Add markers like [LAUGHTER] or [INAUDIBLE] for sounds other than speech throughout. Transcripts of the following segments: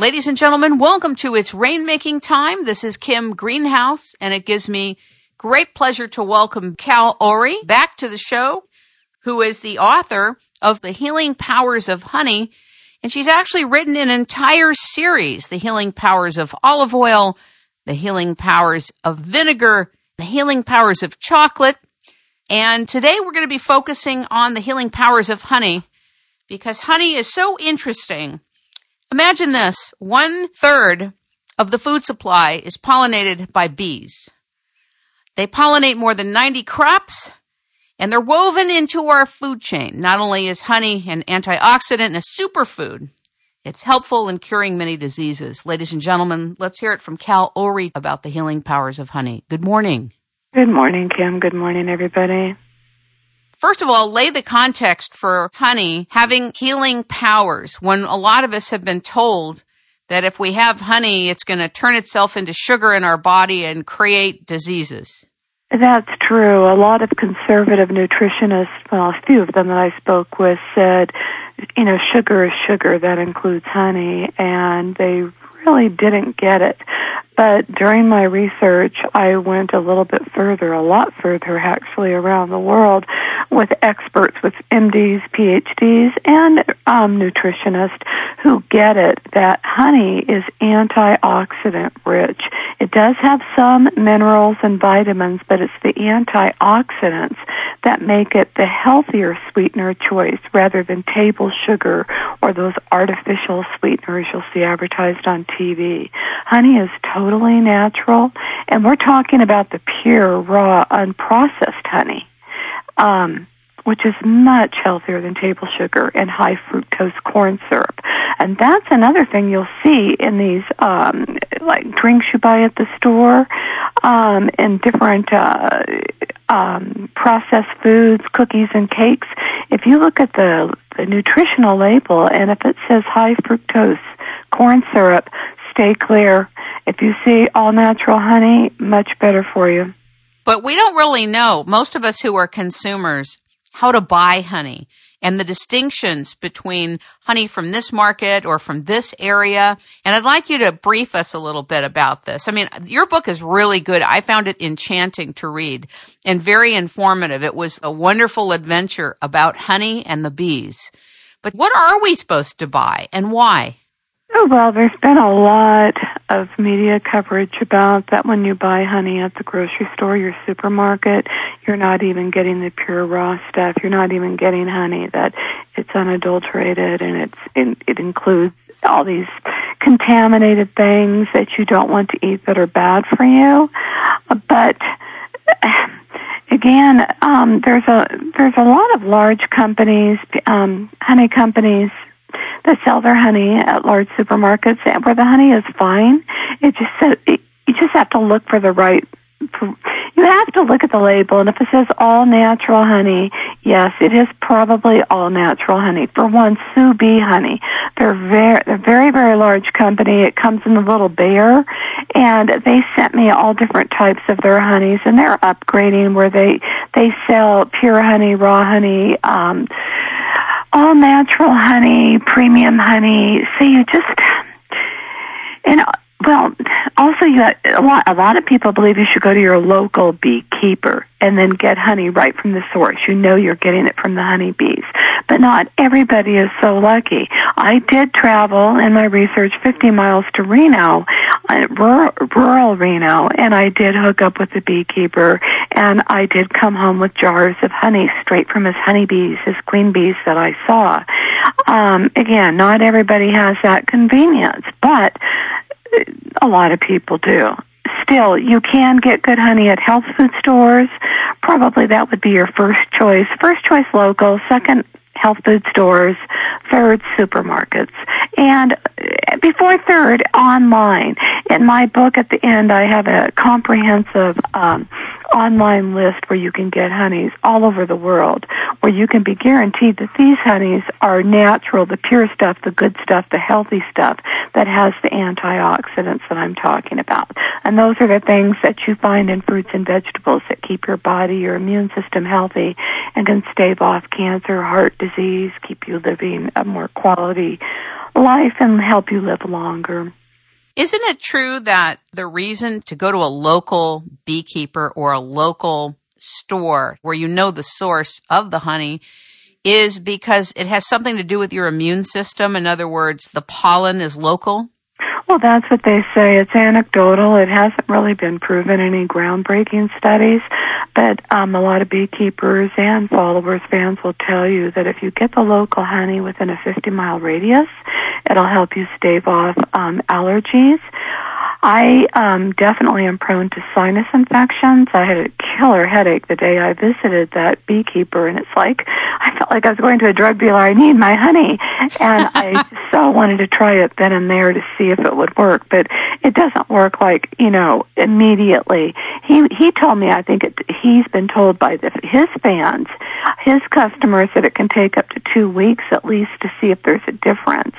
Ladies and gentlemen, welcome to It's Rainmaking Time. This is Kim Greenhouse, and it gives me great pleasure to welcome Cal Orey back to the show, who is the author of The Healing Powers of Honey. And she's actually written an entire series, The Healing Powers of Olive Oil, The Healing Powers of Vinegar, The Healing Powers of Chocolate. And today we're going to be focusing on the healing powers of honey because honey is so interesting. Imagine this. One third of the food supply is pollinated by bees. They pollinate more than 90 crops and they're woven into our food chain. Not only is honey an antioxidant and a superfood, it's helpful in curing many diseases. Ladies and gentlemen, let's hear it from Cal Orey about the healing powers of honey. Good morning. Good morning, Kim. Good morning, everybody. First of all, lay the context for honey having healing powers when a lot of us have been told that if we have honey, it's going to turn itself into sugar in our body and create diseases. That's true. A lot of conservative nutritionists, well, a few of them that I spoke with said, you know, sugar is sugar. That includes honey. And they really didn't get it. But during my research, I went a little bit further, a lot further actually around the world with experts, with MDs, PhDs, and um, nutritionists who get it that honey is antioxidant rich. It does have some minerals and vitamins, but it's the antioxidants that make it the healthier sweetener choice rather than table sugar or those artificial sweeteners you'll see advertised on TV. Honey is totally natural, and we're talking about the pure, raw, unprocessed honey. Um, which is much healthier than table sugar and high fructose corn syrup. And that's another thing you'll see in these um like drinks you buy at the store um and different uh um processed foods, cookies and cakes. If you look at the the nutritional label and if it says high fructose corn syrup, stay clear. If you see all natural honey, much better for you. But we don't really know, most of us who are consumers, how to buy honey and the distinctions between honey from this market or from this area. And I'd like you to brief us a little bit about this. I mean, your book is really good. I found it enchanting to read and very informative. It was a wonderful adventure about honey and the bees. But what are we supposed to buy and why? Oh, well, there's been a lot of media coverage about that when you buy honey at the grocery store, your supermarket, you're not even getting the pure raw stuff. You're not even getting honey that it's unadulterated and it's it, it includes all these contaminated things that you don't want to eat that are bad for you. But [SIGHS] again, um, there's a there's a lot of large companies, um, honey companies that sell their honey at large supermarkets where the honey is fine. It just it, you just have to look for the right you have to look at the label and if it says all natural honey, yes, it is probably all natural honey. For one, Sue Bee honey. They're very they're very, very large company. It comes in a little bear and they sent me all different types of their honeys and they're upgrading where they they sell pure honey, raw honey, um all natural honey, premium honey. So you just and well, also you have, a lot a lot of people believe you should go to your local beekeeper and then get honey right from the source. You know you're getting it from the honeybees. But not everybody is so lucky. I did travel in my research 50 miles to Reno, uh, rural, rural Reno, and I did hook up with the beekeeper and I did come home with jars of honey straight from his honeybees, his queen bees that I saw. Um, again, not everybody has that convenience, but a lot of people do. Still, you can get good honey at health food stores. Probably that would be your first choice. First choice local, second health food stores, third supermarkets, and before third online. In my book at the end, I have a comprehensive um, online list where you can get honeys all over the world, where you can be guaranteed that these honeys are natural, the pure stuff, the good stuff, the healthy stuff that has the antioxidants that I'm talking about. And those are the things that you find in fruits and vegetables that keep your body, your immune system healthy and can stave off cancer, heart disease, keep you living a more quality life and help you live longer. Isn't it true that the reason to go to a local beekeeper or a local store where you know the source of the honey is because it has something to do with your immune system? In other words, the pollen is local? Well, that's what they say. It's anecdotal. It hasn't really been proven any groundbreaking studies, but um, a lot of beekeepers and followers, fans will tell you that if you get the local honey within a 50 mile radius, it'll help you stave off um, allergies. I um, definitely am prone to sinus infections. I had a killer headache the day I visited that beekeeper, and it's like I felt like I was going to a drug dealer. I need my honey, and I [LAUGHS] so wanted to try it then and there to see if it would work, but it doesn't work like you know immediately. He he told me I think it, he's been told by the, his fans, his customers that it can take up to two weeks at least to see if there's a difference.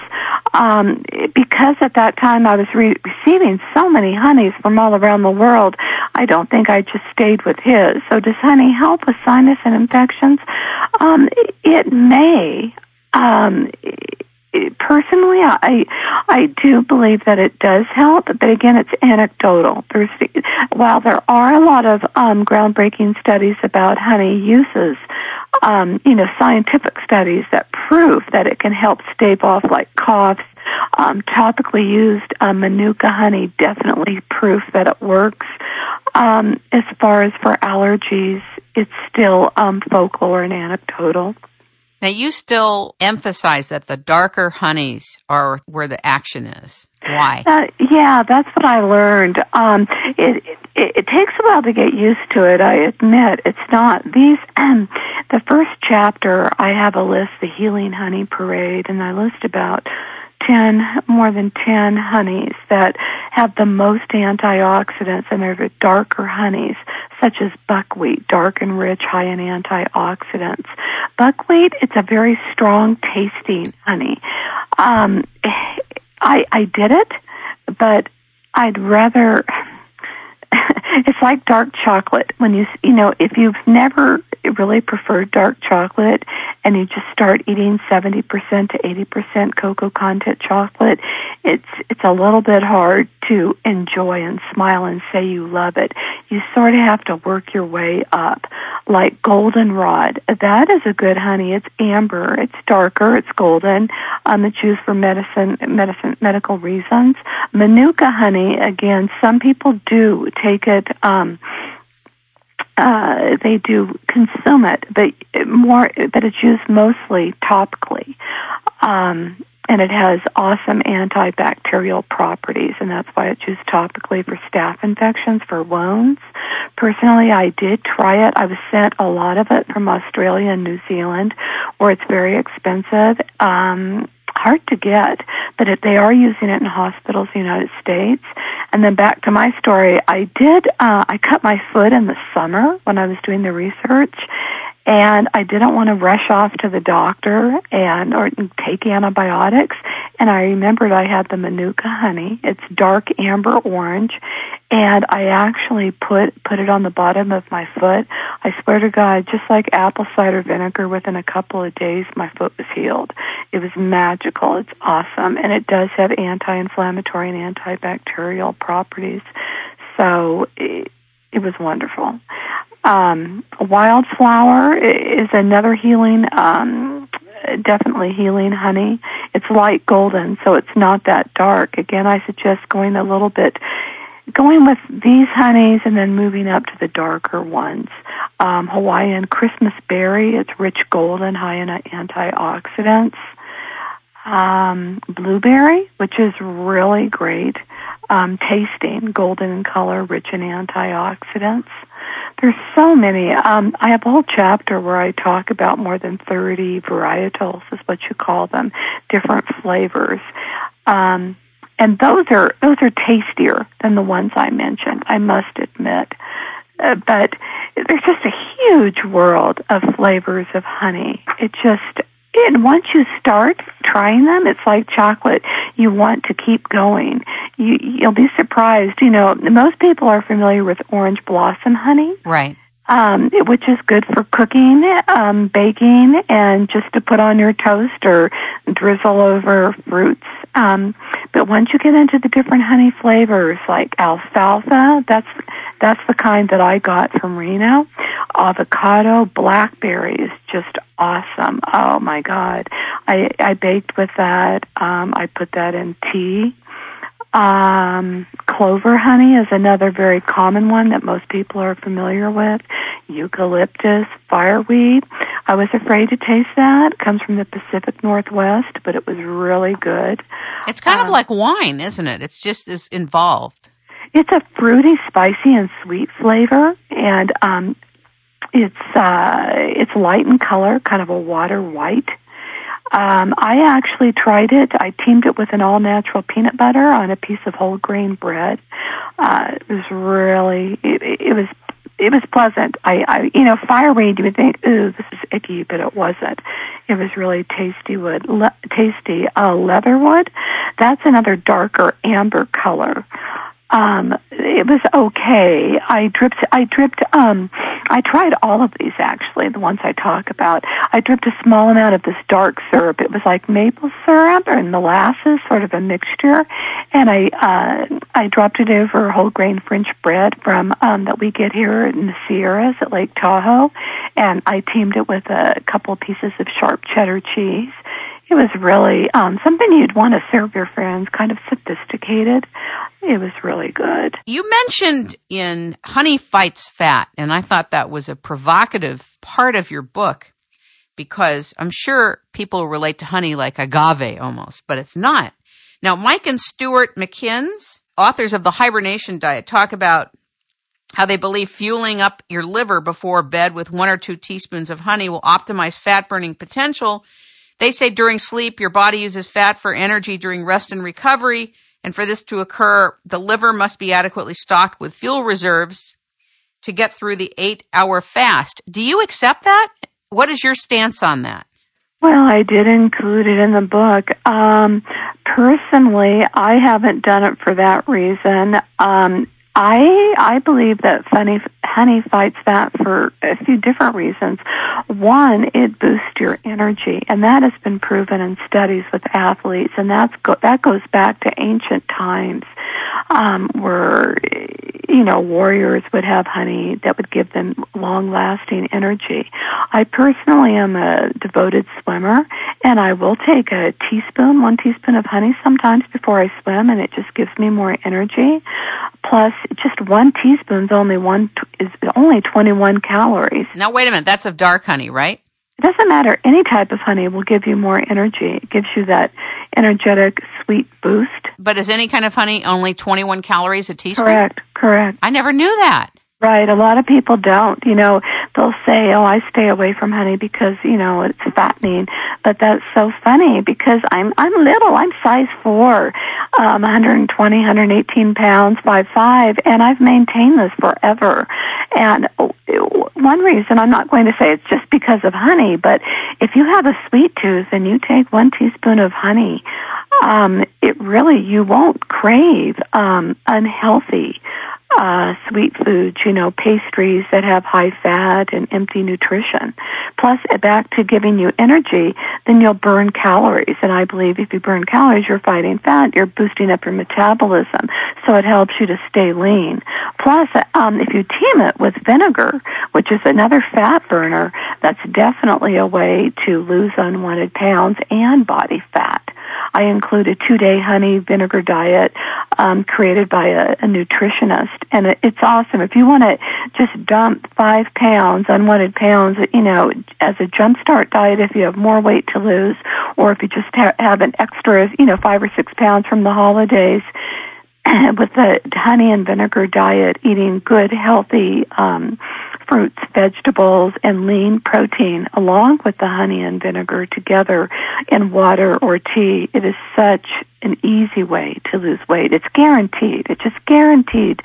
Um, because at that time I was re- receiving so many honeys from all around the world. I don't think I just stayed with his. So does honey help with sinus and infections? Um, it may. Um, personally, I I do believe that it does help, but again, it's anecdotal. There's while there are a lot of um, groundbreaking studies about honey uses, um, you know, scientific studies that prove that it can help stave off like coughs. Um, topically used uh, manuka honey definitely proof that it works. Um, as far as for allergies, it's still um, folklore and anecdotal. Now, you still emphasize that the darker honeys are where the action is. Why? Uh, yeah, that's what I learned. Um, it, it it takes a while to get used to it. I admit it's not these. Um, [CLEARS THROAT] the first chapter, I have a list, the Healing Honey Parade, and I list about 10, more than 10 honeys that have the most antioxidants and they're the darker honeys, such as buckwheat, dark and rich, high in antioxidants. Buckwheat, it's a very strong tasting honey. Um, I, I did it, but I'd rather, [LAUGHS] it's like dark chocolate when you, you know, if you've never really preferred dark chocolate and you just start eating 70% to 80% cocoa content chocolate, it's it's a little bit hard to enjoy and smile and say you love it. You sort of have to work your way up. Like goldenrod, that is a good honey. It's amber, it's darker, it's golden. Um, it's used for medicine, medicine, medical reasons. Manuka honey, again, some people do take it. Um, uh, they do consume it, but more, but it's used mostly topically. Um, and it has awesome antibacterial properties, and that's why it's used topically for staph infections, for wounds. Personally, I did try it. I was sent a lot of it from Australia and New Zealand, where it's very expensive. Um, hard to get, but it, they are using it in hospitals in the United States. And then back to my story, I did, uh, I cut my foot in the summer when I was doing the research, and I didn't want to rush off to the doctor and or take antibiotics. And I remembered I had the Manuka honey. It's dark amber orange, and I actually put put it on the bottom of my foot. I swear to God, just like apple cider vinegar, within a couple of days, my foot was healed. It was magical. It's awesome, and it does have anti-inflammatory and antibacterial properties. So. It, it was wonderful. Um, wildflower is another healing, um, definitely healing honey. It's light golden, so it's not that dark. Again, I suggest going a little bit, going with these honeys and then moving up to the darker ones. Um, Hawaiian Christmas berry, it's rich golden, high in antioxidants. Um, blueberry, which is really great, um, tasting, golden in color, rich in antioxidants. There's so many. Um, I have a whole chapter where I talk about more than 30 varietals, is what you call them, different flavors. Um, and those are those are tastier than the ones I mentioned. I must admit, uh, but there's just a huge world of flavors of honey. It just and once you start trying them, it's like chocolate. You want to keep going. You, you'll be surprised. You know, most people are familiar with orange blossom honey. Right. Um, which is good for cooking, um, baking, and just to put on your toast or drizzle over fruits Um, but once you get into the different honey flavors, like alfalfa, that's that's the kind that I got from Reno. Avocado, blackberry is just awesome. Oh my god, I I baked with that. Um, I put that in tea. Um, clover honey is another very common one that most people are familiar with. Eucalyptus, fireweed. I was afraid to taste that. It comes from the Pacific Northwest, but it was really good. It's kind um, of like wine, isn't it? It's just as involved. It's a fruity, spicy, and sweet flavor, and um, it's uh, it's light in color, kind of a water white. Um, I actually tried it. I teamed it with an all natural peanut butter on a piece of whole grain bread. Uh, it was really, it, it was, it was pleasant. I, I, you know, fireweed, you would think, ooh, this is icky, but it wasn't. It was really tasty wood, le- tasty. Uh, leatherwood, that's another darker amber color um it was okay. I dripped i dripped um i tried all of these actually the ones i talk about. I dripped a small amount of this dark syrup. It was like maple syrup and molasses sort of a mixture. And i uh i dropped it over whole grain french bread from um that we get here in the sierras at lake tahoe. And i teamed it with a couple pieces of sharp cheddar cheese it was really um, something you'd want to serve your friends, kind of sophisticated. It was really good. You mentioned in Honey Fights Fat, and I thought that was a provocative part of your book because I'm sure people relate to honey like agave almost, but it's not. Now, Mike and Stuart McInnes, authors of the Hibernation Diet, talk about how they believe fueling up your liver before bed with one or two teaspoons of honey will optimize fat burning potential they say during sleep, your body uses fat for energy during rest and recovery. And for this to occur, the liver must be adequately stocked with fuel reserves to get through the eight hour fast. Do you accept that? What is your stance on that? Well, I did include it in the book. Um, personally, I haven't done it for that reason. Um, I I believe that honey honey fights fat for a few different reasons. One, it boosts your energy, and that has been proven in studies with athletes, and that's go, that goes back to ancient times, um, where you know warriors would have honey that would give them long lasting energy. I personally am a devoted swimmer, and I will take a teaspoon, one teaspoon of honey sometimes before I swim, and it just gives me more energy. Plus, just one teaspoon is only one t- is only 21 calories. Now wait a minute, that's of dark honey, right? It doesn't matter. Any type of honey will give you more energy. It gives you that energetic sweet boost. But is any kind of honey only 21 calories a teaspoon? Correct, correct. I never knew that. Right. A lot of people don't. You know, they'll say, "Oh, I stay away from honey because you know it's fattening." But that's so funny because I'm I'm little. I'm size four, um, 120, 118 pounds, five five, and I've maintained this forever. And one reason I'm not going to say it's just because of honey, but if you have a sweet tooth and you take one teaspoon of honey, um, it really you won't crave um, unhealthy uh, sweet foods, you know, pastries that have high fat and empty nutrition. Plus, back to giving you energy, then you'll burn calories. And I believe if you burn calories, you're fighting fat, you're boosting up your metabolism. So it helps you to stay lean. Plus, um, if you team it with vinegar, which is another fat burner, that's definitely a way to lose unwanted pounds and body fat. I include a two-day honey vinegar diet um, created by a, a nutritionist, and it, it's awesome. If you want to just dump five pounds, unwanted pounds, you know, as a jumpstart diet, if you have more weight to lose, or if you just ha- have an extra, you know, five or six pounds from the holidays, [CLEARS THROAT] with the honey and vinegar diet, eating good, healthy um, fruits, vegetables, and lean protein along with the honey and vinegar together in water or tea. It is such an easy way to lose weight. It's guaranteed. It's just guaranteed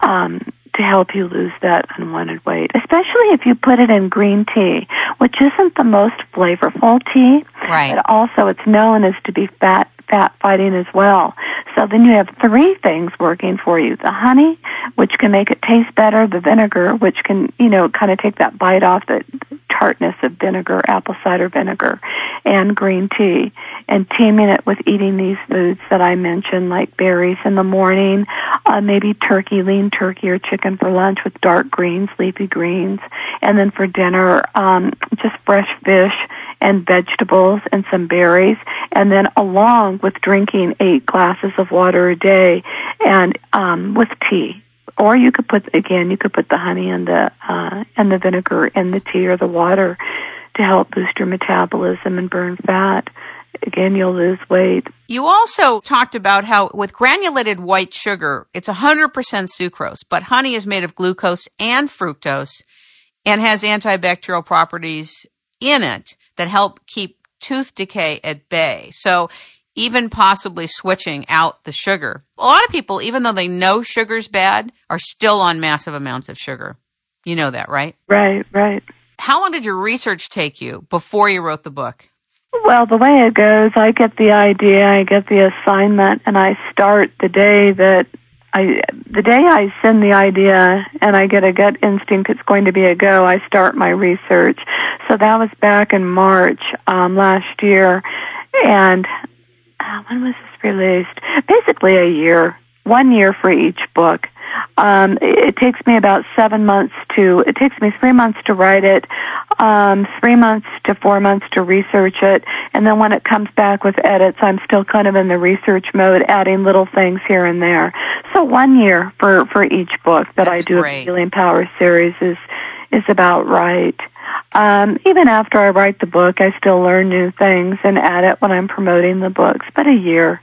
um, to help you lose that unwanted weight, especially if you put it in green tea, which isn't the most flavorful tea. Right. But also it's known as to be fat fat fighting as well. So then you have three things working for you. The honey, which can make it taste better, the vinegar, which can, you know, kind of take that bite off the tartness of vinegar, apple cider vinegar, and green tea. And teaming it with eating these foods that I mentioned, like berries in the morning, uh, maybe turkey, lean turkey or chicken for lunch with dark greens, leafy greens. And then for dinner, um, just fresh fish and vegetables and some berries, and then along with drinking eight glasses of water a day and um, with tea. Or you could put again, you could put the honey and the uh, and the vinegar in the tea or the water to help boost your metabolism and burn fat. Again, you'll lose weight. You also talked about how with granulated white sugar, it's 100% sucrose, but honey is made of glucose and fructose and has antibacterial properties in it that help keep tooth decay at bay. So even possibly switching out the sugar. A lot of people, even though they know sugar's bad, are still on massive amounts of sugar. You know that, right? Right, right. How long did your research take you before you wrote the book? Well, the way it goes, I get the idea, I get the assignment, and I start the day that I, the day I send the idea and I get a gut instinct it's going to be a go, I start my research. So that was back in March um, last year, and uh, when was this released? Basically a year, one year for each book. Um, it, it takes me about seven months to. It takes me three months to write it, um, three months to four months to research it, and then when it comes back with edits, I'm still kind of in the research mode, adding little things here and there. So one year for for each book that That's I do great. a Healing Power series is is about right. Um, even after I write the book, I still learn new things and add it when I'm promoting the books. But a year,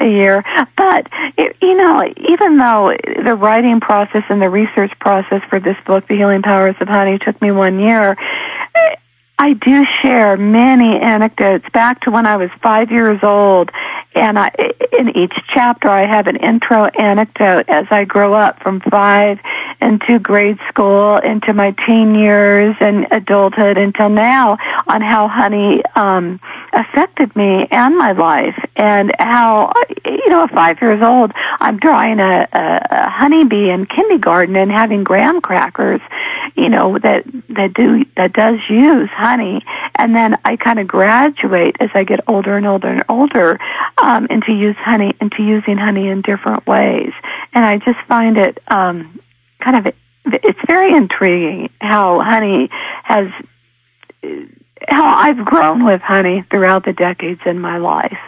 a year. But it, you know, even though the writing process and the research process for this book, The Healing Powers of Honey, took me one year. I do share many anecdotes back to when I was five years old, and I, in each chapter I have an intro anecdote as I grow up from five into grade school, into my teen years and adulthood until now on how honey um, affected me and my life, and how you know, at five years old, I'm drawing a, a, a honeybee in kindergarten and having graham crackers, you know, that that do that does use honey, and then I kind of graduate as I get older and older and older into use honey into using honey in different ways, and I just find it um, kind of it's very intriguing how honey has how I've grown with honey throughout the decades in my life.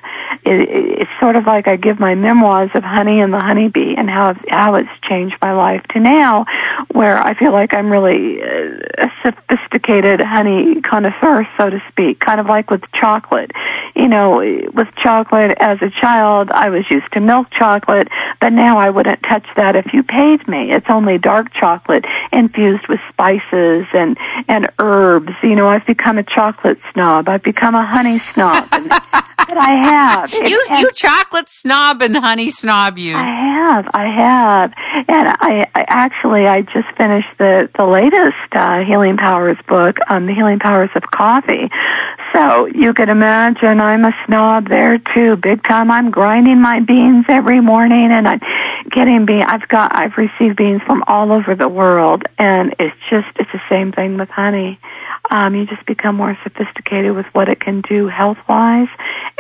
It, it's sort of like I give my memoirs of honey and the honeybee and how how it's changed my life to now, where I feel like I'm really uh, a sophisticated honey connoisseur, so to speak. Kind of like with chocolate. You know, with chocolate as a child, I was used to milk chocolate, but now I wouldn't touch that if you paid me. It's only dark chocolate infused with spices and and herbs. You know, I've become a chocolate snob. I've become a honey snob. And, [LAUGHS] but I have. You, you chocolate snob and honey snob you. I have, I have, and I, I actually I just finished the the latest uh, Healing Powers book, um, the Healing Powers of Coffee. So you could imagine I'm a snob there too, big time. I'm grinding my beans every morning, and I'm getting bean. I've got I've received beans from all over the world, and it's just it's the same thing with honey. Um, you just become more sophisticated with what it can do health wise,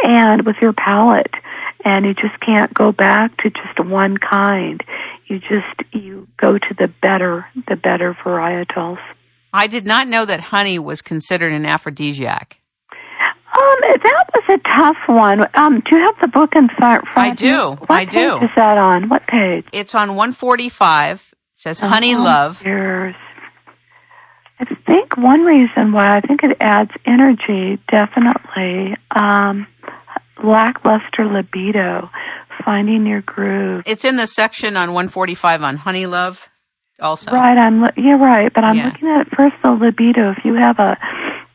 and with your palate and you just can't go back to just one kind. You just you go to the better, the better varietals. I did not know that honey was considered an aphrodisiac. Um, that was a tough one. Um, do you have the book in front? I do. What I do. page is that on? What page? It's on 145. It says honey Oh, love. Yours. I think one reason why I think it adds energy, definitely. Um, lackluster libido, finding your groove. It's in the section on 145 on honey love also. Right, I'm. lo- You're right, but I'm Yeah. looking at first the libido. If you have a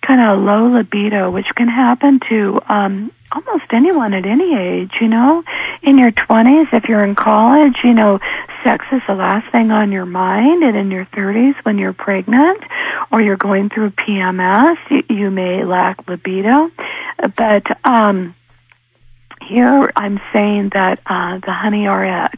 kind of low libido, which can happen to um, almost anyone at any age, you know, in your 20s, if you're in college, you know, sex is the last thing on your mind, and in your 30s, when you're pregnant or you're going through PMS, you, you may lack libido. But um, here I'm saying that uh, the Honey RX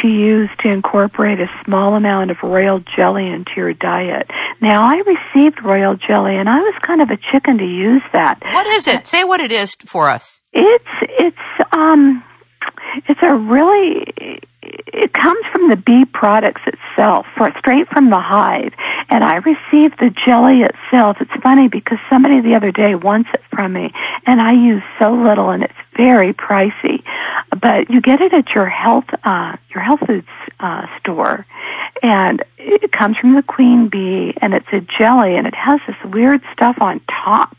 to use to incorporate a small amount of royal jelly into your diet. Now, I received royal jelly and I was kind of a chicken to use that. What is it? Say what it is for us. It's it's um it's a really it comes from the bee products itself, straight from the hive. And I received the jelly itself. It's funny because somebody the other day wants it from me, and I use so little, and it's very pricey. But you get it at your health uh, your health foods uh, store, and it comes from the queen bee, and it's a jelly, and it has this weird stuff on top.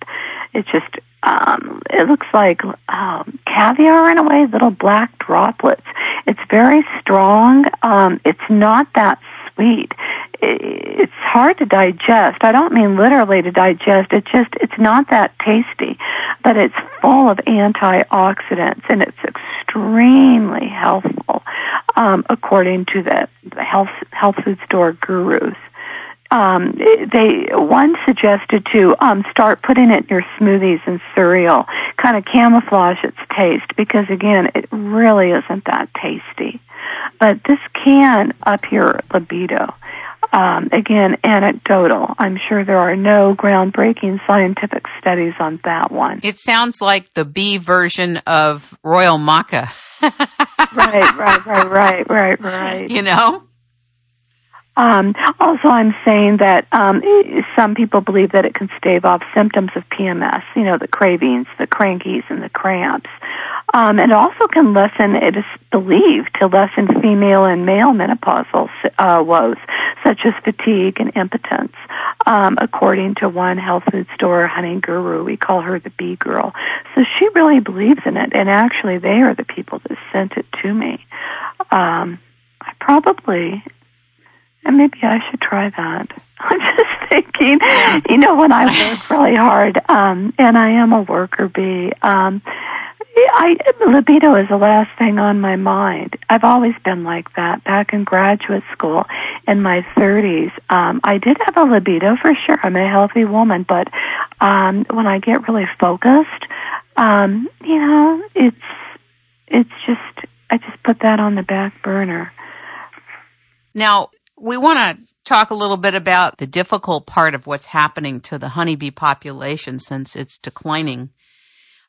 It's just um, it looks like um, caviar in a way, little black droplets. It's very strong. Um, it's not that sweet. It's hard to digest. I don't mean literally to digest. It's just it's not that tasty, but it's full of antioxidants and it's extremely healthful, um, according to the, the health health food store gurus um, they one suggested to um, start putting it in your smoothies and cereal, kind of camouflage its taste because again, it really isn't that tasty. But this can up your libido. Um, again, anecdotal. I'm sure there are no groundbreaking scientific studies on that one. It sounds like the B version of Royal Maca. [LAUGHS] right, right, right, right, right, right. You know? Um, also, I'm saying that um, some people believe that it can stave off symptoms of PMS, you know, the cravings, the crankies, and the cramps. Um, it also can lessen, it is believed to lessen female and male menopausal uh, woes, such as fatigue and impotence. Um, according to one health food store honey guru, we call her the bee girl. So she really believes in it, and actually, they are the people that sent it to me. Um, I probably and maybe I should try that. [LAUGHS] I'm just thinking, you know, when I work really hard, um, and I am a worker bee, um, I, libido is the last thing on my mind. I've always been like that. Back in graduate school, in my 30s, um, I did have a libido for sure. I'm a healthy woman, but um, when I get really focused, um, you know, it's it's just I just put that on the back burner. Now, we want to talk a little bit about the difficult part of what's happening to the honeybee population since it's declining.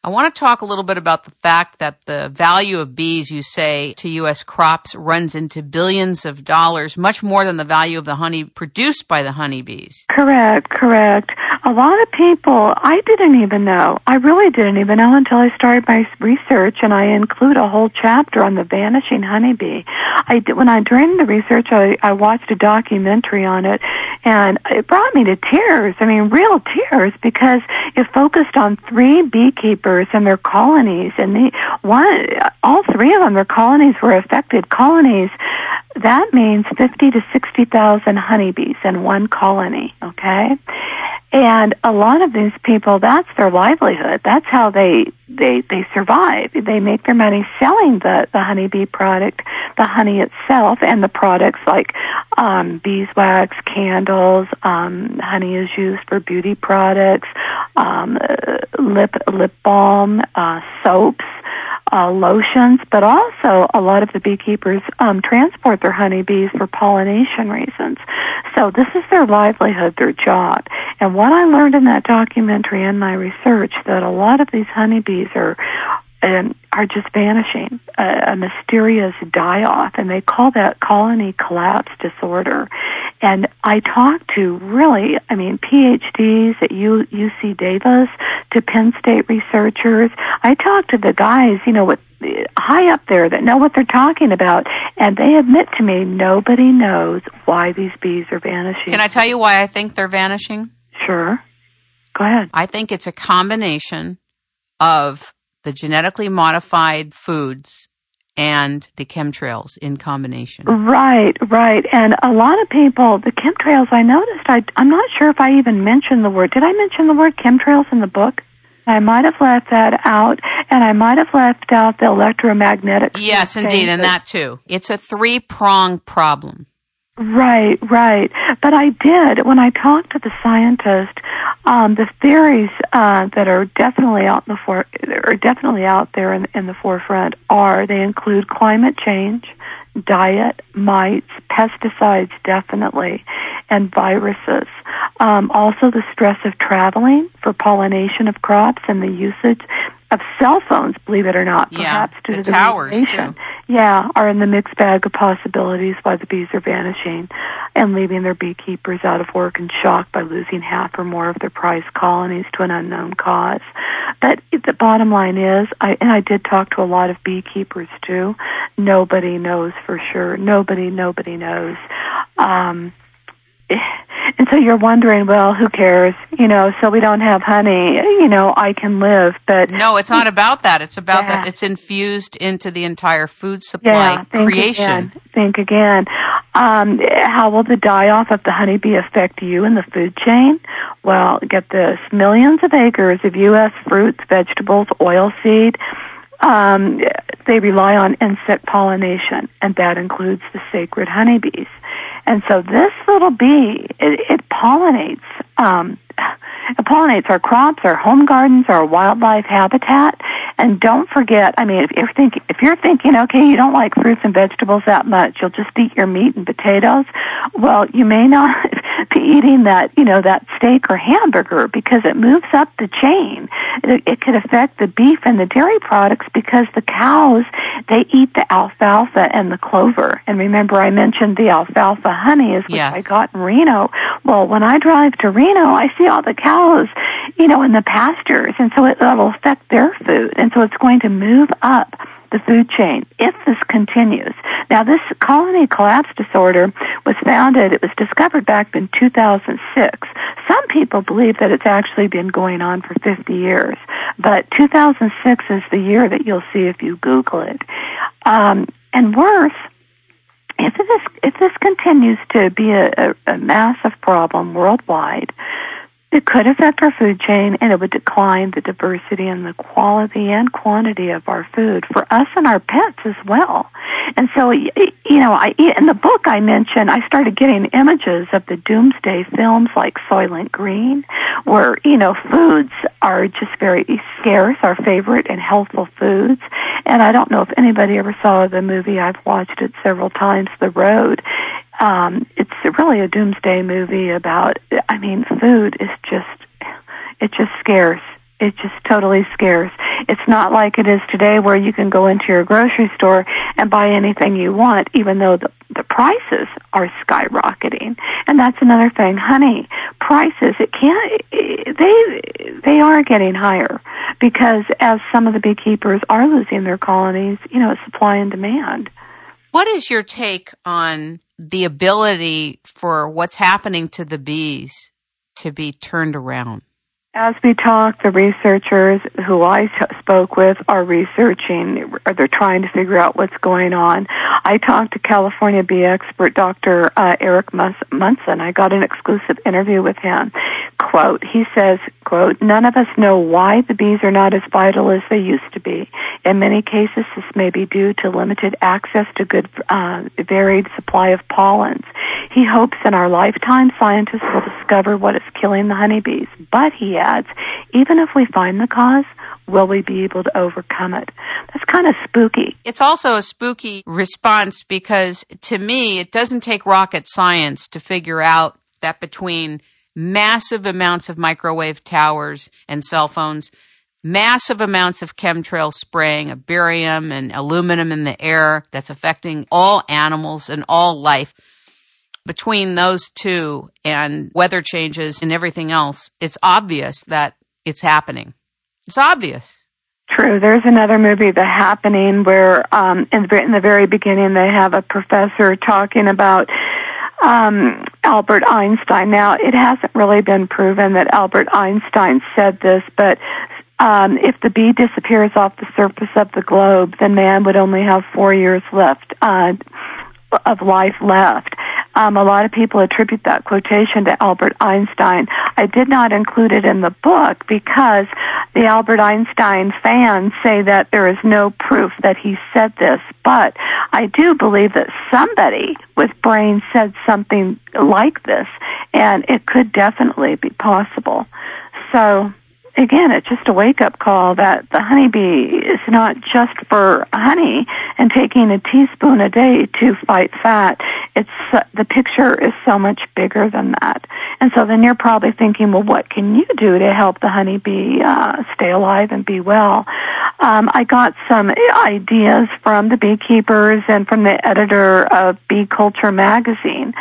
I want to talk a little bit about the fact that the value of bees, you say, to U.S. crops runs into billions of dollars, much more than the value of the honey produced by the honeybees. Correct, correct. A lot of people, I didn't even know. I really didn't even know until I started my research, and I include a whole chapter on the vanishing honeybee. I did, when I during the research, I, I watched a documentary on it, and it brought me to tears. I mean, real tears, because it focused on three beekeepers and their colonies, and the one, all three of them, their colonies were affected. Colonies, that means fifty to sixty thousand honeybees in one colony. Okay, and a lot of these people, that's their livelihood. That's how they they they survive. They make their money selling the the honeybee product, the honey itself, and the products like um, beeswax, candles. Um, honey is used for beauty products, um, lip lip balm, uh, soaps uh, lotions, but also a lot of the beekeepers um, transport their honeybees for pollination reasons. So this is their livelihood, their job. And what I learned in that documentary and my research that a lot of these honeybees are and are just vanishing, a, a mysterious die off, and they call that colony collapse disorder. And I talked to really, I mean, PhDs at U, UC Davis, to Penn State researchers. I talked to the guys, you know, with high up there that know what they're talking about, and they admit to me nobody knows why these bees are vanishing. Can I tell you why I think they're vanishing? Sure. Go ahead. I think it's a combination of the genetically modified foods and the chemtrails in combination. Right, right. And a lot of people, the chemtrails, I noticed, I, I'm not sure if I even mentioned the word. Did I mention the word chemtrails in the book? I might have left that out, and I might have left out the electromagnetic. Yes, indeed, and that too. It's a three prong problem. Right, right. But I did when I talked to the scientist. Um, the theories uh, that are definitely out in the for are definitely out there in, in the forefront are they include climate change, diet, mites, pesticides, definitely, and viruses. Um, also, the stress of traveling for pollination of crops and the usage of cell phones, believe it or not, perhaps yeah, due the to the towers. Too. Yeah, are in the mixed bag of possibilities why the bees are vanishing and leaving their beekeepers out of work and shocked by losing half or more of their prized colonies to an unknown cause. But the bottom line is, I, and I did talk to a lot of beekeepers too. Nobody knows for sure. Nobody, nobody knows. Um, [LAUGHS] and so you're wondering, well, who cares? You know, so we don't have honey, you know, I can live, but No, it's not about that. It's about Yeah. that it's infused into the entire food supply yeah, think creation. again. Think again. Um, how will the die off of the honeybee affect you in the food chain? Well, get this: millions of acres of U.S. fruits, vegetables, oilseed. Um, they rely on insect pollination, and that includes the sacred honeybees. And so this little bee, it, it pollinates. Um, it pollinates our crops, our home gardens, our wildlife habitat. And don't forget, I mean, if you're thinking, if you're thinking, okay, you don't like fruits and vegetables that much, you'll just eat your meat and potatoes. Well, you may not [LAUGHS] be eating that, you know, that steak or hamburger because it moves up the chain. It, it could affect the beef and the dairy products because the cows, they eat the alfalfa and the clover. And remember, I mentioned the alfalfa honey is which Yes. I got in Reno. Well, when I drive to Reno, I see all the cows, you know, in the pastures, and so it, it'll affect their food, and so it's going to move up the food chain if this continues. Now, this colony collapse disorder was founded, it was discovered back in 2006. Some people believe that it's actually been going on for 50 years, but 2006 is the year that you'll see if you Google it. Um, and worse, if this if this continues to be a, a, a massive problem worldwide, it could affect our food chain and it would decline the diversity and the quality and quantity of our food for us and our pets as well. And so, you know, I, in the book I mentioned, I started getting images of the doomsday films like Soylent Green, where, you know, foods are just very scarce, our favorite and healthful foods. And I don't know if anybody ever saw the movie, I've watched it several times, The Road um, it's really a doomsday movie about. I mean, food is just it's just scarce. It's just totally scarce. It's not like it is today, where you can go into your grocery store and buy anything you want, even though the the prices are skyrocketing. And that's another thing, honey prices. It can't. They they are getting higher because as some of the beekeepers are losing their colonies, you know, it's supply and demand. What is your take on the ability for what's happening to the bees to be turned around? As we talk, the researchers who I spoke with are researching, or they're trying to figure out what's going on. I talked to California bee expert Dr. Uh, Eric Mussen. I got an exclusive interview with him. Quote, he says, quote, none of us know why the bees are not as vital as they used to be. In many cases, this may be due to limited access to good, uh, varied supply of pollens. He hopes in our lifetime scientists will discover what is killing the honeybees. But he adds, even if we find the cause, will we be able to overcome it? That's kind of spooky. It's also a spooky response because to me, it doesn't take rocket science to figure out that between massive amounts of microwave towers and cell phones, massive amounts of chemtrail spraying of barium and aluminum in the air that's affecting all animals and all life. Between those two and weather changes and everything else, it's obvious that it's happening. It's obvious. True. There's another movie, The Happening, where um, in, the, in the very beginning they have a professor talking about um, Albert Einstein. Now, it hasn't really been proven that Albert Einstein said this, but um, if the bee disappears off the surface of the globe, then man would only have four years left uh, of life left. Um, a lot of people attribute that quotation to Albert Einstein. I did not include it in the book because the Albert Einstein fans say that there is no proof that he said this, but I do believe that somebody with brains said something like this, and it could definitely be possible. So again, it's just a wake up call that the honeybee is not just for honey and taking a teaspoon a day to fight fat. It's uh, the picture is so much bigger than that. And so then you're probably thinking, well, what can you do to help the honeybee uh, stay alive and be well? Um, I got some ideas from the beekeepers and from the editor of Bee Culture magazine.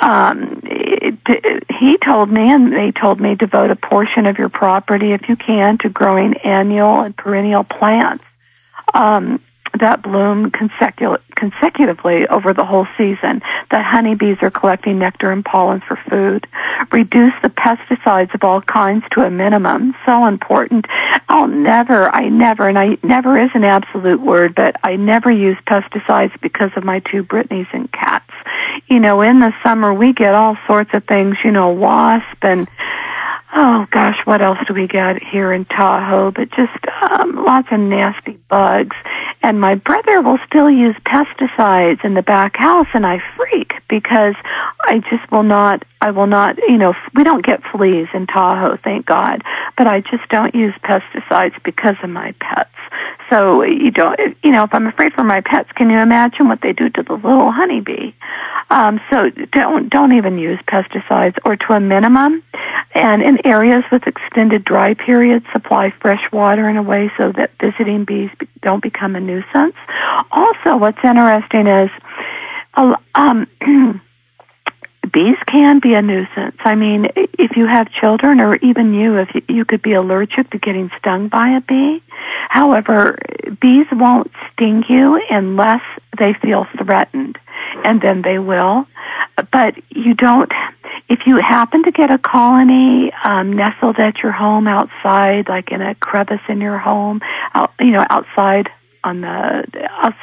Um, it, it, he told me, and they told me, devote a portion of your property, if you can, to growing annual and perennial plants. Um, that bloom consecu- consecutively over the whole season. The honeybees are collecting nectar and pollen for food. Reduce the pesticides of all kinds to a minimum. So important. I'll never, I never, and I never is an absolute word, but I never use pesticides because of my two Brittany's and cats. You know, in the summer we get all sorts of things, you know, wasp and oh gosh, what else do we get here in Tahoe? But just um, lots of nasty bugs. And my brother will still use pesticides in the back house, and I freak because I just will not. I will not. You know, we don't get fleas in Tahoe, thank God. But I just don't use pesticides because of my pets. So you don't. You know, if I'm afraid for my pets, can you imagine what they do to the little honeybee? Um, so don't don't even use pesticides, or to a minimum. And in areas with extended dry periods, supply fresh water in a way so that visiting bees don't become a nuisance. Also, what's interesting is, um, [CLEARS THROAT] bees can be a nuisance. I mean, if you have children or even you, if you, you could be allergic to getting stung by a bee. However, bees won't sting you unless they feel threatened, and then they will. But you don't if you happen to get a colony um, nestled at your home outside, like in a crevice in your home, out, you know, outside on the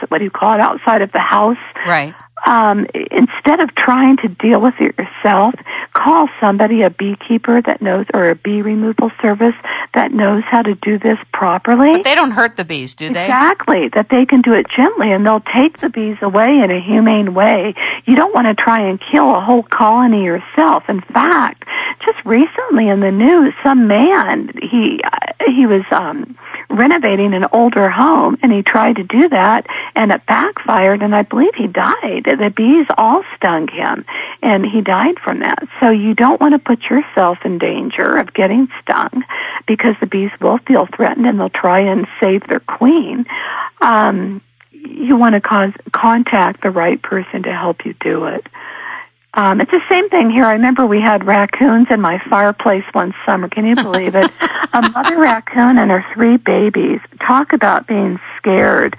what do you call it outside of the house right um, instead of trying to deal with it yourself, call somebody, a beekeeper that knows, or a bee removal service that knows how to do this properly. But they don't hurt the bees, do they? Exactly, that they can do it gently and they'll take the bees away in a humane way. You don't want to try and kill a whole colony yourself. In fact, just recently in the news, some man, he, he was, um, renovating an older home and he tried to do that and it backfired and I believe he died. The bees all stung him and he died from that. So you don't want to put yourself in danger of getting stung because the bees will feel threatened and they'll try and save their queen. Um, you want to cause, contact the right person to help you do it. Um, it's the same thing here. I remember we had raccoons in my fireplace one summer. Can you believe it? [LAUGHS] a mother raccoon and her three babies. Talk about being scared.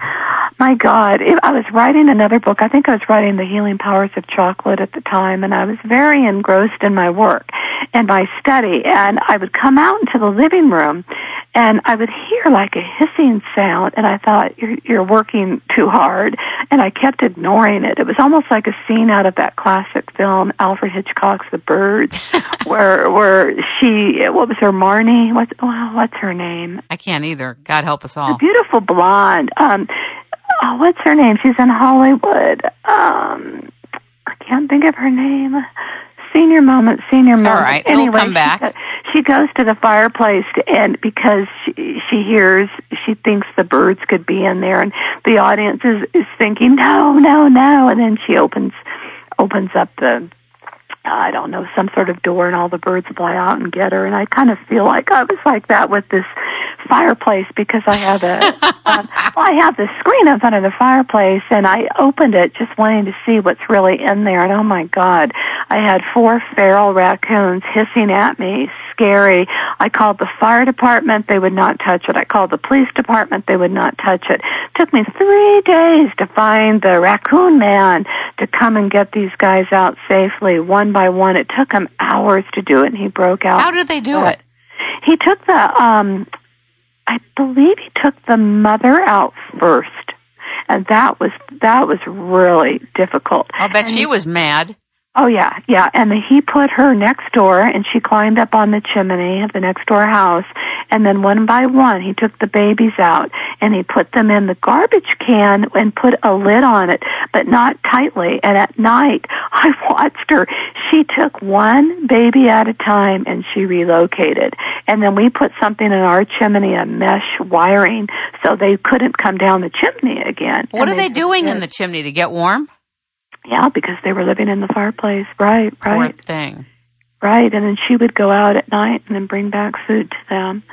My God, I was writing another book. I think I was writing The Healing Powers of Chocolate at the time, and I was very engrossed in my work and my study. And I would come out into the living room, and I would hear like a hissing sound, and I thought, "You're, you're working too hard," and I kept ignoring it. It was almost like a scene out of that classic film, Alfred Hitchcock's The Birds, [LAUGHS] where where she, what was her, Marnie? What's well, what's her name? I can't either. God help us all. A beautiful blonde. Um, oh, what's her name? She's in Hollywood. Um, I can't think of her name. Senior moment, senior it's moment. All right, anyway, come back. She, she goes to the fireplace to, and because she, she hears, she thinks the birds could be in there, and the audience is is thinking, no, no, no, and then she opens opens up the I don't know, some sort of door and all the birds fly out and get her. And I kind of feel like I was like that with this fireplace because I have a, [LAUGHS] um, well, I have the screen in front of the fireplace and I opened it just wanting to see what's really in there. And oh my God, I had four feral raccoons hissing at me, scary. I called the fire department. They would not touch it. I called the police department. They would not touch it. it took me three days to find the raccoon man to come and get these guys out safely one by one. It took him hours to do it and he broke out. How did they do it? He took the, um, I believe he took the mother out first. And that was, that was really difficult. I'll bet and she was mad. Oh yeah, yeah. And he put her next door, and she climbed up on the chimney of the next door house. And then one by one, he took the babies out and he put them in the garbage can and put a lid on it, but not tightly. And at night, [LAUGHS] I watched her. She took one baby at a time and she relocated. And then we put something in our chimney, a mesh wiring, so they couldn't come down the chimney again. What And are they doing in the chimney to get warm? Yeah, because they were living in the fireplace. Right, right. Poor thing. Right, and then she would go out at night and then bring back food to them.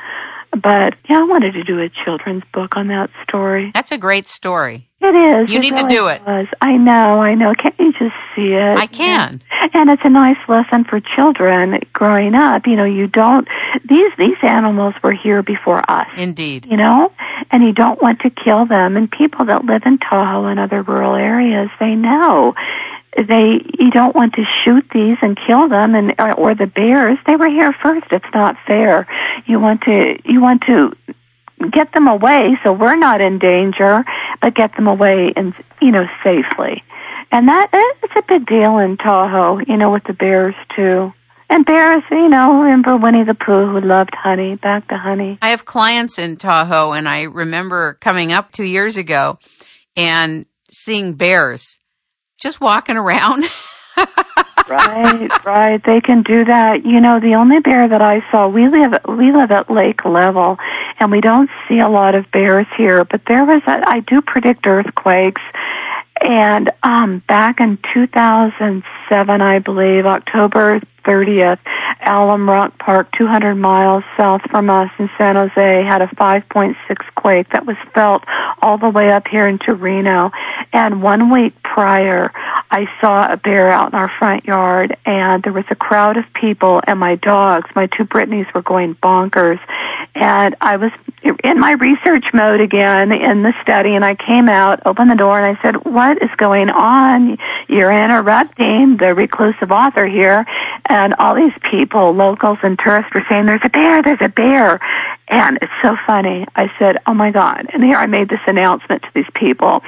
But yeah, I wanted to do a children's book on that story. That's a great story. It is. You it need to do it. Was. I know, I know. Can't you just see it? I can. And it's a nice lesson for children growing up. You know, you don't. These these animals were here before us. Indeed. You know, and you don't want to kill them. And people that live in Tahoe and other rural areas, they know they you don't want to shoot these and kill them and or, or the bears they were here first it's not fair you want to you want to get them away so we're not in danger but get them away and you know safely and that it's a big deal in Tahoe you know with the bears too and bears you know remember Winnie the Pooh who loved honey back to honey I have clients in Tahoe, and I remember coming up two years ago and seeing bears just walking around. [LAUGHS] right, right. They can do that. You know, the only bear that I saw, we live we live at lake level, and we don't see a lot of bears here. But there was a, I do predict earthquakes, and um, back in 2007, I believe, October 30th, Alum Rock Park, 200 miles south from us in San Jose, had a 5.6 quake that was felt all the way up here into Reno. And one week prior, I saw a bear out in our front yard, and there was a crowd of people, and my dogs, my two Brittanys, were going bonkers. And I was in my research mode again in the study, and I came out, opened the door, and I said, What is going on? You're interrupting the reclusive author here. And all these people, locals and tourists, were saying, There's a bear, there's a bear. And it's so funny. I said, Oh my God. And here I made this announcement to these people.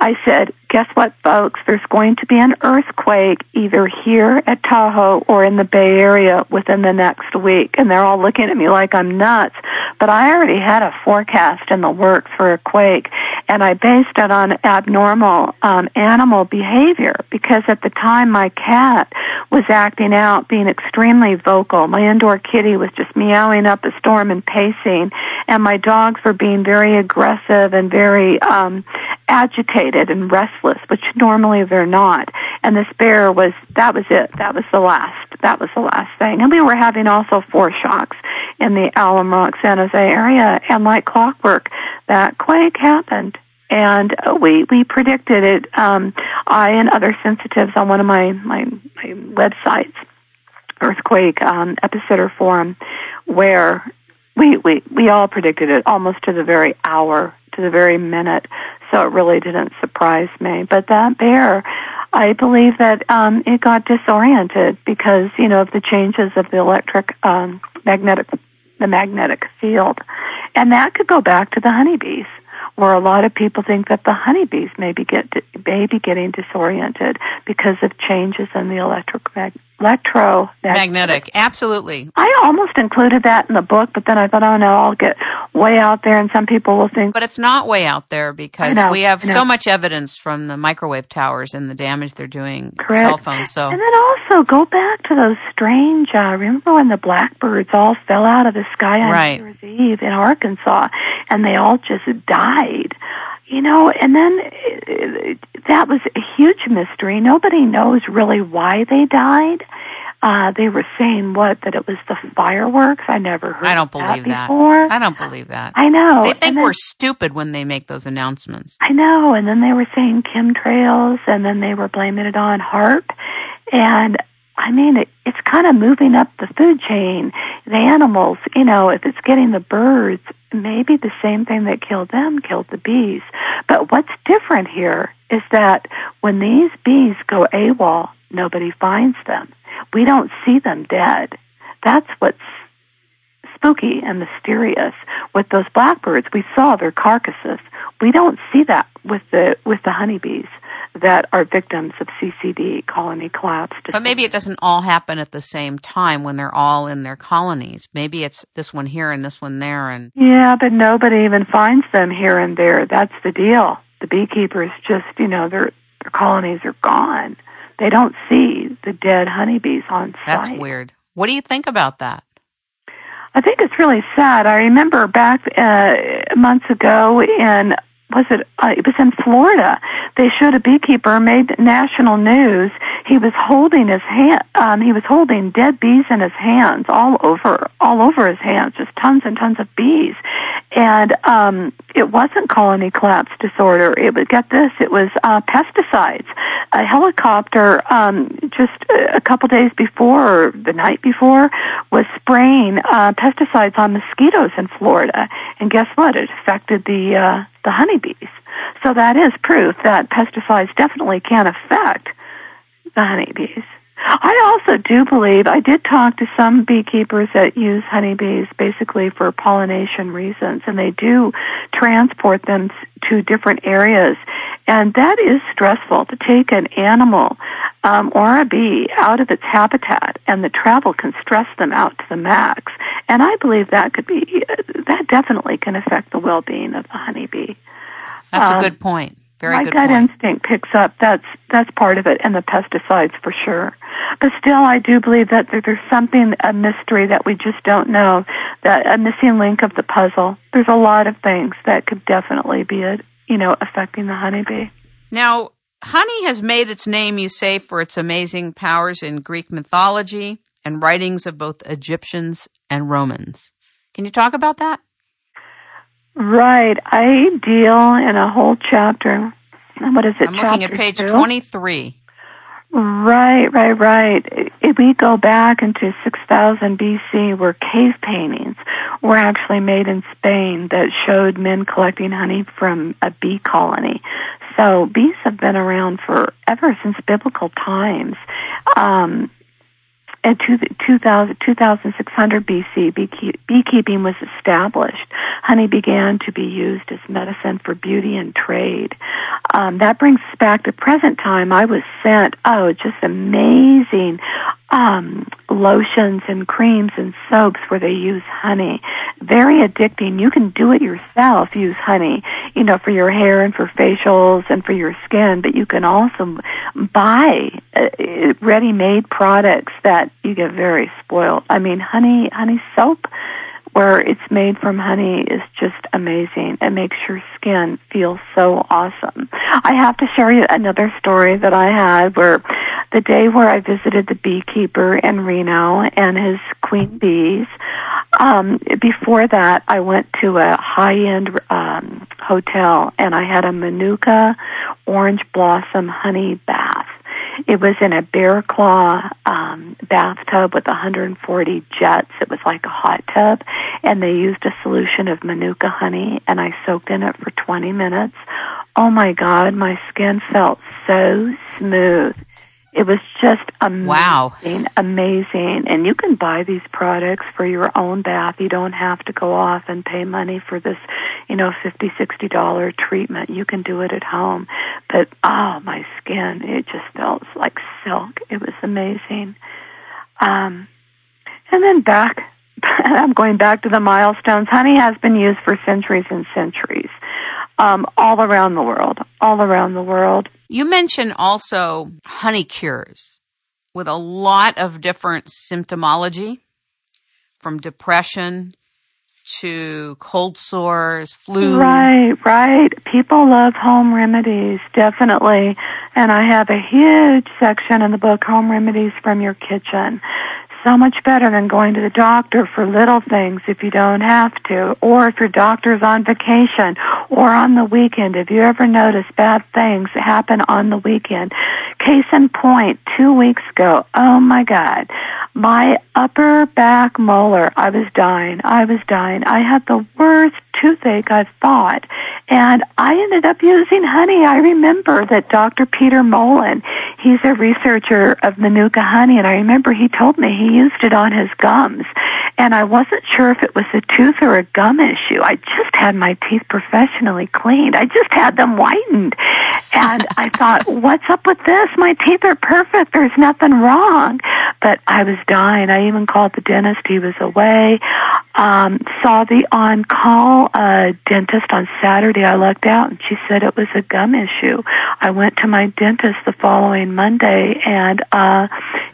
I said, Guess what, folks? There's going to be an earthquake either here at Tahoe or in the Bay Area within the next week. And they're all looking at me like I'm nuts. But I already had a forecast in the works for a quake, and I based it on abnormal um, animal behavior because at the time my cat was acting out, being extremely vocal. My indoor kitty was just meowing up a storm and pacing, and my dogs were being very aggressive and very um, agitated and restless, which normally they're not. And this bear was that was it. That was the last. That was the last thing. And we were having also foreshocks in the Alum Rock San Jose area, and like clockwork, that quake happened. And uh, we we predicted it. Um, I and other sensitives on one of my my, my websites, Earthquake um, Epicenter Forum, where we, we we all predicted it almost to the very hour, to the very minute. So it really didn't surprise me. But that bear, I believe that um, it got disoriented because you know of the changes of the electric um, magnetic the magnetic field, and that could go back to the honeybees where a lot of people think that the honeybees may be, get, may be getting disoriented because of changes in the electric mag, electro Magnetic. Absolutely. I almost included that in the book, but then I thought, oh no, I'll get way out there, and some people will think. But it's not way out there because know, we have so much evidence from the microwave towers and the damage they're doing Correct. cell phones. So And then also go back to those strange. Uh, remember when the blackbirds all fell out of the sky on Right. New Year's Eve in Arkansas, and they all just died. You know, and then uh, that was a huge mystery. Nobody knows really why they died. Uh, they were saying what that it was the fireworks. I never heard. I don't believe that. before. I don't believe that. I know. They think then- we're stupid when they make those announcements. I know. And then they were saying chemtrails, and then they were blaming it on HAARP. And I mean, it, it's kind of moving up the food chain. The animals, you know, if it's getting the birds, maybe the same thing that killed them killed the bees. But what's different here is that when these bees go AWOL, nobody finds them. We don't see them dead. That's what's spooky and mysterious. With those blackbirds, we saw their carcasses. We don't see that with the with the honeybees. That are victims of CCD, colony collapse. Disorder. But maybe it doesn't all happen at the same time when they're all in their colonies. Maybe it's this one here and this one there and Yeah, but nobody even finds them here and there. That's the deal. The beekeepers just, you know, their their colonies are gone. They don't see the dead honeybees on site. That's weird. What do you think about that? I think it's really sad. I remember back uh, months ago in was it? Uh, it was in Florida. They showed a beekeeper made national news. He was holding his hand. Um, he was holding dead bees in his hands, all over, all over his hands, just tons and tons of bees. And um, it wasn't colony collapse disorder. It was get this. It was uh, pesticides. A helicopter um, just a couple days before, or the night before, was spraying uh, pesticides on mosquitoes in Florida. And guess what? It affected the uh, the honeybees. So that is proof that pesticides definitely can affect the honeybees. I also do believe, I did talk to some beekeepers that use honeybees basically for pollination reasons, and they do transport them to different areas. And that is stressful to take an animal um, or a bee out of its habitat, and the travel can stress them out to the max. And I believe that could be, that definitely can affect the well-being of the honeybee. That's um, a good point. Very my good gut point. instinct picks up that's that's part of it, and the pesticides for sure. But still, I do believe that there's something a mystery that we just don't know, that a missing link of the puzzle. There's a lot of things that could definitely be it. you know affecting the honeybee. Now, honey has made its name, you say, for its amazing powers in Greek mythology and writings of both Egyptians and Romans. Can you talk about that? Right. I deal in a whole chapter. What is it? I'm looking at page two? 23. Right, right, right. If we go back into 6000 BC, where cave paintings were actually made in Spain that showed men collecting honey from a bee colony. So bees have been around for ever since biblical times. Um, in 2000, 2600 BC, beekeeping was established. Honey began to be used as medicine for beauty and trade. Um, that brings us back to present time. I was sent, oh, just amazing um, lotions and creams and soaps where they use honey. Very addicting. You can do it yourself. Use honey, you know, for your hair and for facials and for your skin. But you can also buy uh, ready-made products that you get very spoiled. I mean, honey, honey soap where it's made from honey is just amazing. It makes your skin feel so awesome. I have to share you another story that I had where the day where I visited the beekeeper in Reno and his queen bees, um, before that I went to a high-end um, hotel and I had a Manuka orange blossom honey bath it was in a bear claw um, bathtub with 140 jets. It was like a hot tub, and they used a solution of manuka honey, and I soaked in it for 20 minutes. Oh my God, my skin felt so smooth. It was just amazing, wow. amazing. And you can buy these products for your own bath. You don't have to go off and pay money for this, you know, fifty, sixty dollar treatment. You can do it at home. But oh, my skin, it just felt like silk. It was amazing. Um, and then back, [LAUGHS] I'm going back to the milestones. Honey has been used for centuries and centuries, um, all around the world, all around the world. You mentioned also honey cures with a lot of different symptomology from depression to cold sores, flu. Right, right. People love home remedies, definitely. And I have a huge section in the book, Home Remedies from Your Kitchen so much better than going to the doctor for little things if you don't have to, or if your doctor's on vacation, or on the weekend. If you ever notice bad things happen on the weekend, case in point, two weeks ago, oh my God, my upper back molar, I was dying. I was dying. I had the worst toothache I've thought. And I ended up using honey. I remember that Dr. Peter Molan, he's a researcher of Manuka honey, and I remember he told me he used it on his gums. and I wasn't sure if it was a tooth or a gum issue. I just had my teeth professionally cleaned. I just had them whitened. And I [LAUGHS] thought, what's up with this? My teeth are perfect. There's nothing wrong. But I was dying. I even called the dentist. He was away. Um, saw the on-call uh, dentist on Saturday. I lucked out and she said it was a gum issue. I went to my dentist the following Monday and uh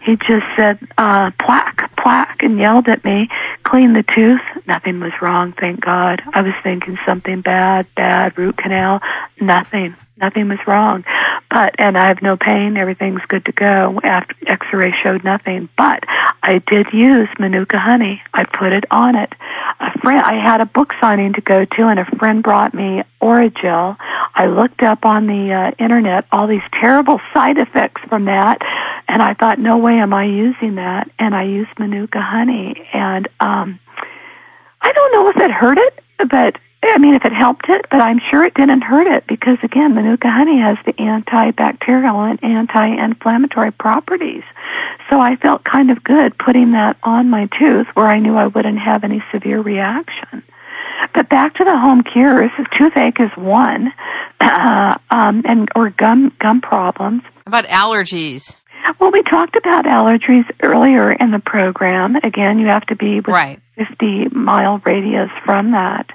he just said, uh, plaque, plaque, and yelled at me, clean the tooth. Nothing was wrong, thank God. I was thinking something bad, bad, root canal. Nothing. Nothing was wrong. But, and I have no pain, everything's good to go. After x-ray showed nothing. But I did use Manuka honey. I put it on it. A friend, I had a book signing to go to and a friend brought me Orajel. I looked up on the uh, internet all these terrible [LAUGHS] side effects from that and I thought, no way am I using that. And I used Manuka honey and, um, I don't know if it hurt it, but I mean, if it helped it, but I'm sure it didn't hurt it because again, Manuka honey has the antibacterial and anti-inflammatory properties. So I felt kind of good putting that on my tooth where I knew I wouldn't have any severe reaction. But back to the home cures, toothache is one, uh, [CLEARS THROAT] um, and or gum gum problems. How about allergies? Well, we talked about allergies earlier in the program. Again, you have to be within right. 50 mile radius from that.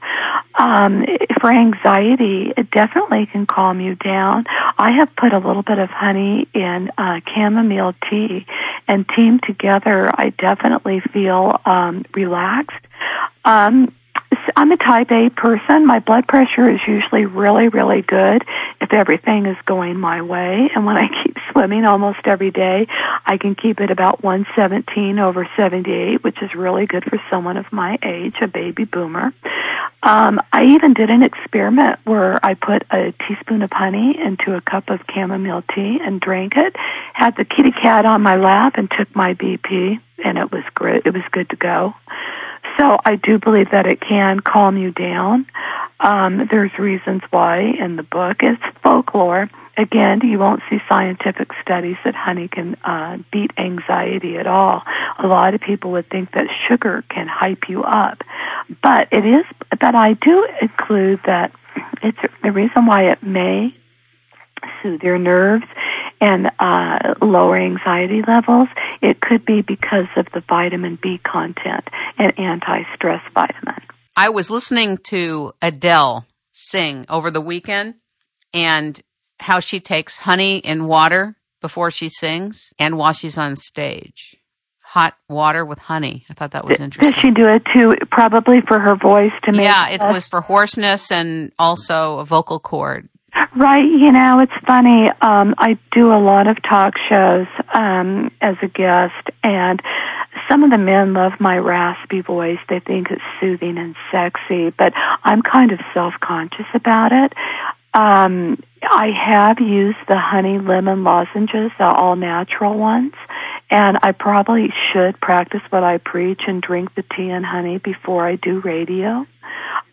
Um, for anxiety, it definitely can calm you down. I have put a little bit of honey in uh, chamomile tea, and teamed together, I definitely feel um, relaxed. Um, I'm a type A person. My blood pressure is usually really, really good if everything is going my way. And when I keep swimming almost every day, I can keep it about 117 over 78, which is really good for someone of my age, a baby boomer. Um, I even did an experiment where I put a teaspoon of honey into a cup of chamomile tea and drank it, had the kitty cat on my lap and took my BP, and it was great. It was good to go. So I do believe that it can calm you down. Um, there's reasons why in the book. It's folklore. Again, you won't see scientific studies that honey can uh, beat anxiety at all. A lot of people would think that sugar can hype you up, but it is. But I do include that it's the reason why it may soothe your nerves and uh, lower anxiety levels, it could be because of the vitamin B content and anti-stress vitamin. I was listening to Adele sing over the weekend and how she takes honey in water before she sings and while she's on stage. Hot water with honey. I thought that was interesting. Did she do it too? Probably for her voice to make. Yeah, it was for hoarseness and also a vocal cord. Right. You know, it's funny. Um, I do a lot of talk shows um, as a guest, and some of the men love my raspy voice. They think it's soothing and sexy, but I'm kind of self-conscious about it. Um, I have used the honey lemon lozenges, the all natural ones, and I probably should practice what I preach and drink the tea and honey before I do radio,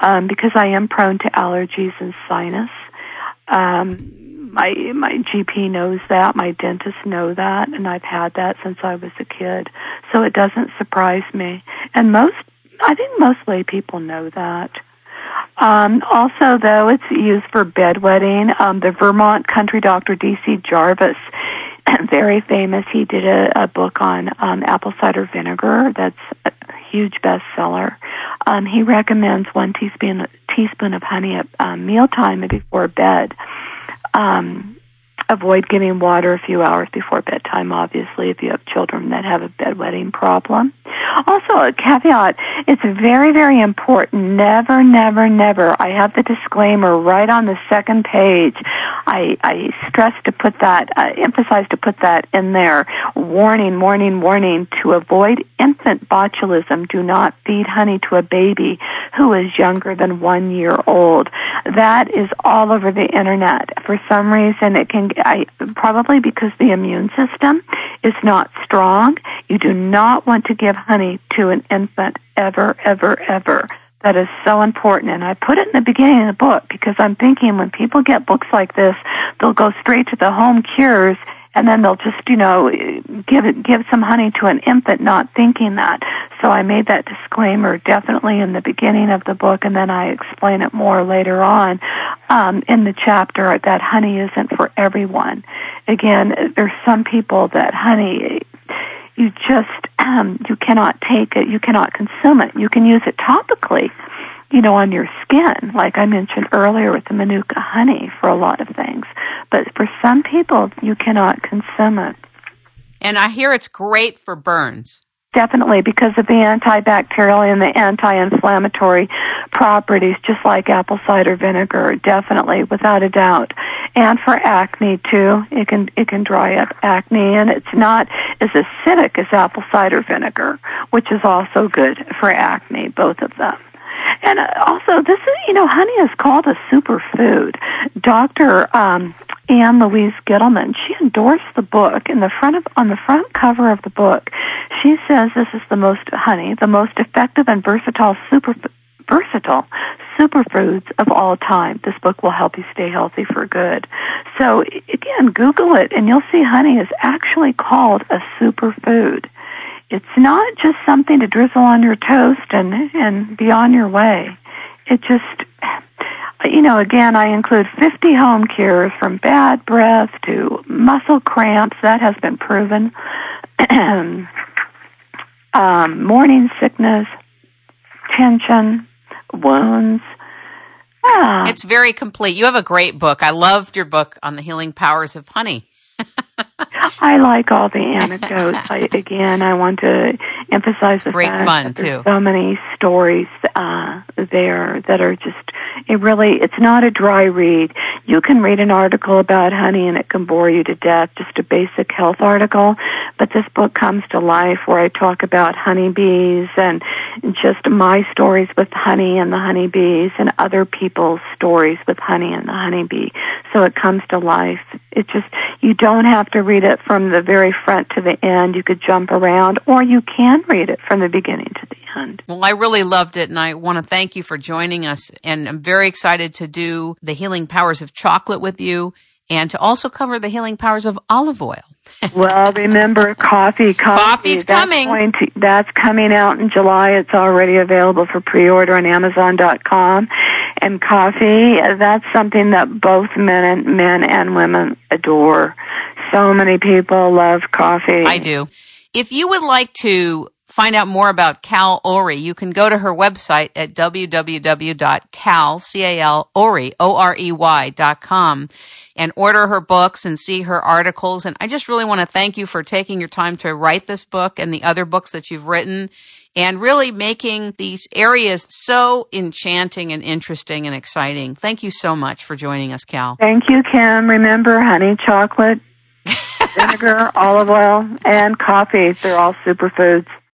um, because I am prone to allergies and sinus. Um, my my GP knows that, my dentist know that, and I've had that since I was a kid. So it doesn't surprise me. And most, I think most lay people know that. Um, also, though, it's used for bedwetting. Um, the Vermont country doctor D.C. Jarvis, [COUGHS] very famous. He did a, a book on um, apple cider vinegar. That's a huge bestseller. Um, he recommends one teaspoon teaspoon of honey at um, mealtime and before bed. Um, avoid giving water a few hours before bedtime, obviously, if you have children that have a bedwetting problem. Also, a caveat, it's very, very important. Never, never, never. I have the disclaimer right on the second page. I, I stress to put that, uh, emphasize to put that in there. Warning, warning, warning. To avoid infant botulism, do not feed honey to a baby who is younger than one year old. That is all over the internet. For some reason, it can I, probably because the immune system is not strong. You do not want to give honey to an infant ever, ever, ever. That is so important. And I put it in the beginning of the book because I'm thinking when people get books like this, they'll go straight to the home cures and then they'll just, you know, give it, give some honey to an infant not thinking that. So I made that disclaimer definitely in the beginning of the book, and then I explain it more later on um, in the chapter that honey isn't for everyone. Again, there's some people that honey you just um, you cannot take it, you cannot consume it. You can use it topically, you know, on your skin, like I mentioned earlier with the manuka honey for a lot of things. But for some people, you cannot consume it. And I hear it's great for burns. Definitely, because of the antibacterial and the anti-inflammatory properties, just like apple cider vinegar. Definitely, without a doubt. And for acne too, it can it can dry up acne, and it's not as acidic as apple cider vinegar, which is also good for acne. Both of them. And uh, also, this is, you know, honey is called a superfood. Dr. Um, Ann Louise Gittleman, she endorsed the book in the front of, on the front cover of the book. She says this is the most, honey, the most effective and versatile super, versatile superfoods of all time. This book will help you stay healthy for good. So again, Google it and you'll see honey is actually called a superfood it's not just something to drizzle on your toast and and be on your way. It just you know, again, I include 50 home cures from bad breath to muscle cramps. That has been proven. [CLEARS THROAT] um, morning sickness, tension, wounds. Ah. It's very complete. You have a great book. I loved your book on the healing powers of honey. [LAUGHS] I like all the anecdotes. I, [LAUGHS] again, I want to emphasize the great fact fun that there's too. so many stories uh, there that are just. It really, it's not a dry read. You can read an article about honey and it can bore you to death, just a basic health article. But this book comes to life where I talk about honeybees and just my stories with honey and the honeybees and other people's stories with honey and the honeybee. So it comes to life. It just, you don't have to read it from the very front to the end. You could jump around or you can read it from the beginning to the end. Well, I really loved it and I want to thank you for joining us and I'm very excited to do the healing powers of chocolate with you and to also cover the healing powers of olive oil. [LAUGHS] well, remember coffee. coffee Coffee's that's coming. To, that's coming out in July. It's already available for pre-order on Amazon.com. And coffee, that's something that both men and men and women adore. So many people love coffee. I do. If you would like to find out more about Cal Orey, you can go to her website at www.cal, C-A-L, O-R-E-Y.com and order her books and see her articles. And I just really want to thank you for taking your time to write this book and the other books that you've written and really making these areas so enchanting and interesting and exciting. Thank you so much for joining us, Cal. Thank you, Kim. Remember, honey, chocolate, vinegar, olive oil, and coffee. They're all superfoods.